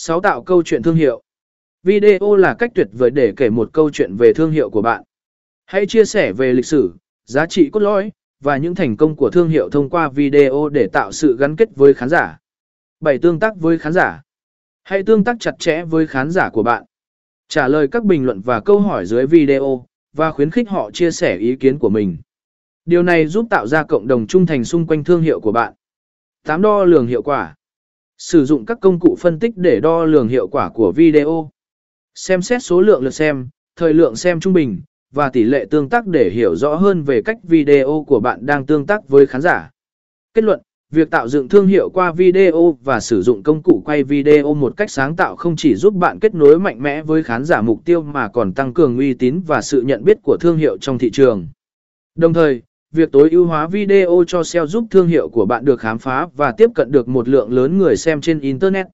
6. Tạo câu chuyện thương hiệu. Video là cách tuyệt vời để kể một câu chuyện về thương hiệu của bạn. Hãy chia sẻ về lịch sử, giá trị cốt lõi, và những thành công của thương hiệu thông qua video để tạo sự gắn kết với khán giả. 7. Tương tác với khán giả. Hãy tương tác chặt chẽ với khán giả của bạn. Trả lời các bình luận và câu hỏi dưới video, và khuyến khích họ chia sẻ ý kiến của mình. Điều này giúp tạo ra cộng đồng trung thành xung quanh thương hiệu của bạn. 8. Đo lường hiệu quả. Sử dụng các công cụ phân tích để đo lường hiệu quả của video. Xem xét số lượng lượt xem, thời lượng xem trung bình, và tỷ lệ tương tác để hiểu rõ hơn về cách video của bạn đang tương tác với khán giả. Kết luận, việc tạo dựng thương hiệu qua video và sử dụng công cụ quay video một cách sáng tạo không chỉ giúp bạn kết nối mạnh mẽ với khán giả mục tiêu mà còn tăng cường uy tín và sự nhận biết của thương hiệu trong thị trường. Đồng thời, việc tối ưu hóa video cho SEO giúp thương hiệu của bạn được khám phá và tiếp cận được một lượng lớn người xem trên Internet.